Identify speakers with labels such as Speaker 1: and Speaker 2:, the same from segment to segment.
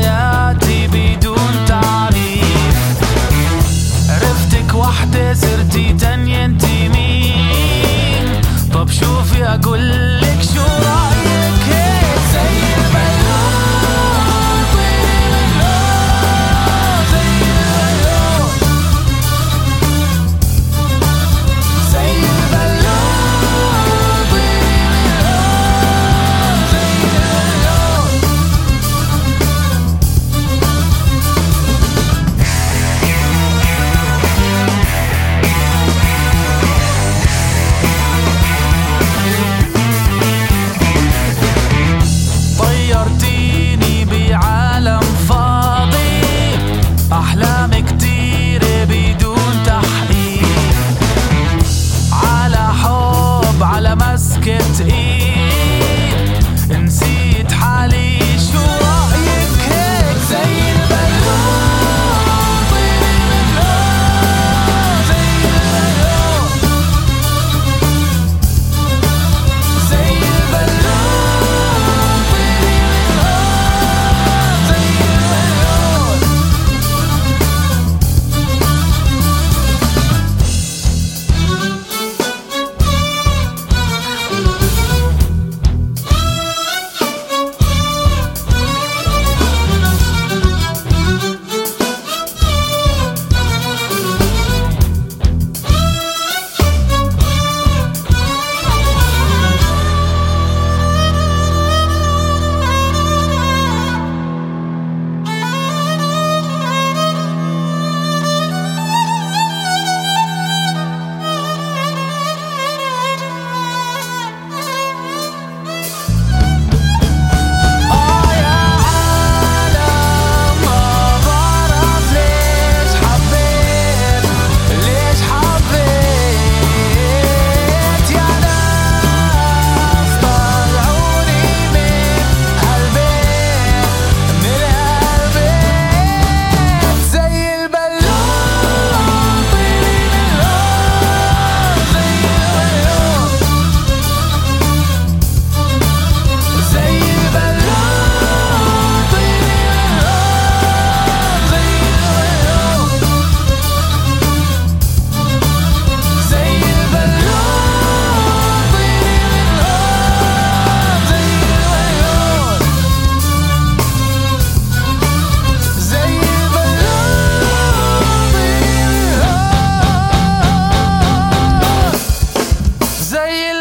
Speaker 1: حياتي بدون تعريف. عرفتك وحدة صرتي تانية انتي مين؟ طب شوفي أقول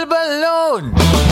Speaker 1: balloon.